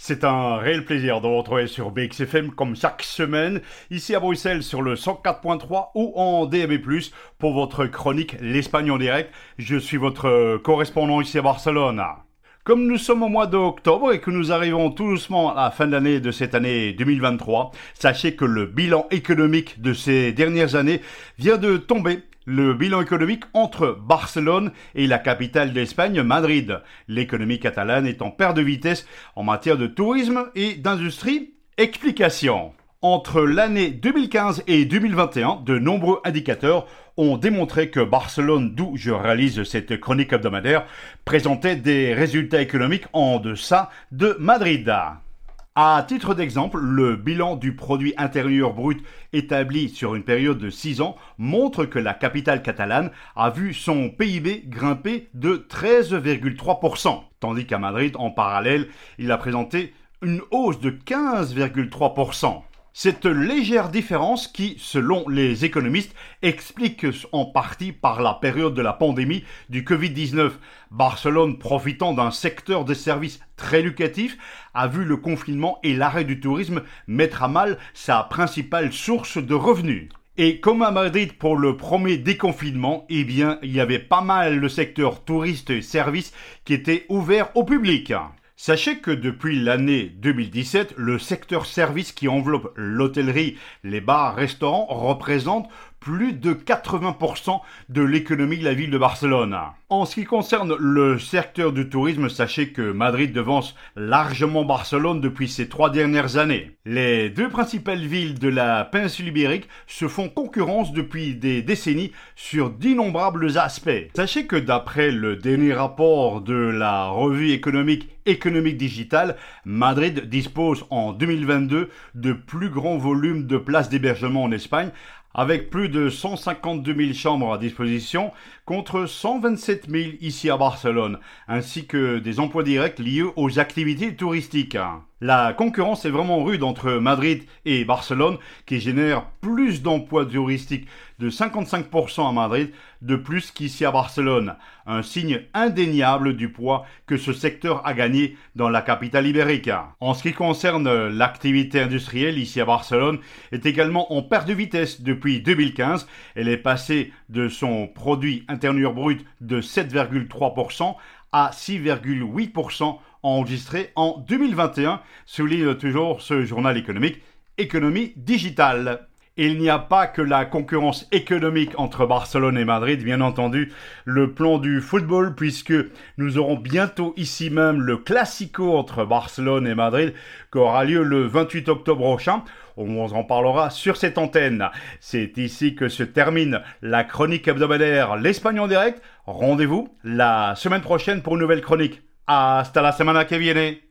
C'est un réel plaisir de vous retrouver sur BXFM comme chaque semaine, ici à Bruxelles sur le 104.3 ou en DAB+, pour votre chronique L'Espagne en direct. Je suis votre correspondant ici à Barcelone. Comme nous sommes au mois d'octobre et que nous arrivons tout doucement à la fin de l'année de cette année 2023, sachez que le bilan économique de ces dernières années vient de tomber le bilan économique entre Barcelone et la capitale d'Espagne, Madrid. L'économie catalane est en perte de vitesse en matière de tourisme et d'industrie. Explication. Entre l'année 2015 et 2021, de nombreux indicateurs ont démontré que Barcelone, d'où je réalise cette chronique hebdomadaire, présentait des résultats économiques en deçà de Madrid. À titre d'exemple, le bilan du produit intérieur brut établi sur une période de 6 ans montre que la capitale catalane a vu son PIB grimper de 13,3%, tandis qu'à Madrid, en parallèle, il a présenté une hausse de 15,3%. Cette légère différence qui, selon les économistes, explique en partie par la période de la pandémie du Covid-19. Barcelone, profitant d'un secteur de services très lucratif, a vu le confinement et l'arrêt du tourisme mettre à mal sa principale source de revenus. Et comme à Madrid pour le premier déconfinement, eh bien, il y avait pas mal le secteur touriste et services qui était ouvert au public. Sachez que depuis l'année 2017, le secteur service qui enveloppe l'hôtellerie, les bars, restaurants représente plus de 80% de l'économie de la ville de Barcelone. En ce qui concerne le secteur du tourisme, sachez que Madrid devance largement Barcelone depuis ces trois dernières années. Les deux principales villes de la péninsule ibérique se font concurrence depuis des décennies sur d'innombrables aspects. Sachez que d'après le dernier rapport de la revue économique économique digitale, Madrid dispose en 2022 de plus grands volumes de places d'hébergement en Espagne avec plus de 152 000 chambres à disposition contre 127 000 ici à Barcelone, ainsi que des emplois directs liés aux activités touristiques. La concurrence est vraiment rude entre Madrid et Barcelone qui génère plus d'emplois touristiques de 55% à Madrid de plus qu'ici à Barcelone. Un signe indéniable du poids que ce secteur a gagné dans la capitale ibérique. En ce qui concerne l'activité industrielle ici à Barcelone est également en perte de vitesse depuis 2015. Elle est passée de son produit intérieur brut de 7,3% à 6,8% enregistré en 2021, souligne toujours ce journal économique Économie digitale. Il n'y a pas que la concurrence économique entre Barcelone et Madrid, bien entendu, le plan du football, puisque nous aurons bientôt ici même le Classico entre Barcelone et Madrid, qui aura lieu le 28 octobre prochain. On en parlera sur cette antenne. C'est ici que se termine la chronique hebdomadaire L'Espagne en direct. Rendez-vous la semaine prochaine pour une nouvelle chronique. Hasta la semana que viene.